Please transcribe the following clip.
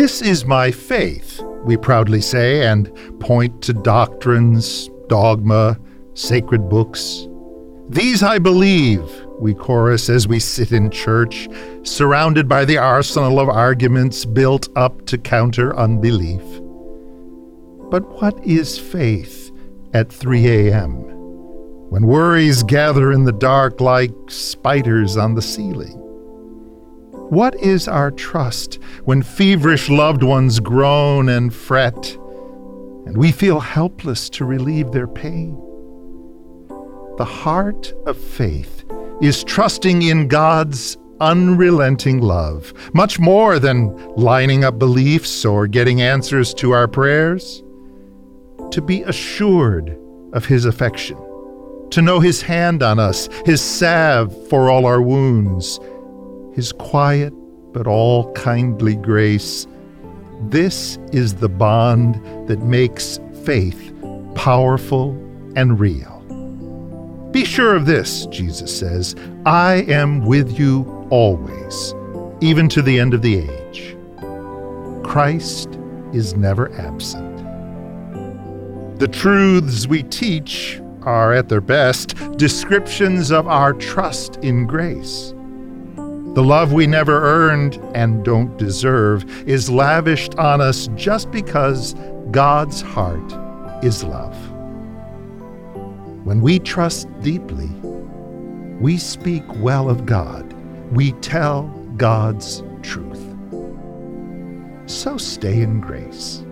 This is my faith, we proudly say, and point to doctrines, dogma, sacred books. These I believe, we chorus as we sit in church, surrounded by the arsenal of arguments built up to counter unbelief. But what is faith at 3 a.m., when worries gather in the dark like spiders on the ceiling? What is our trust when feverish loved ones groan and fret, and we feel helpless to relieve their pain? The heart of faith is trusting in God's unrelenting love, much more than lining up beliefs or getting answers to our prayers. To be assured of His affection, to know His hand on us, His salve for all our wounds, His quiet but all kindly grace. This is the bond that makes faith powerful and real. Be sure of this, Jesus says I am with you always, even to the end of the age. Christ is never absent. The truths we teach are, at their best, descriptions of our trust in grace. The love we never earned and don't deserve is lavished on us just because God's heart is love. When we trust deeply, we speak well of God. We tell God's truth. So stay in grace.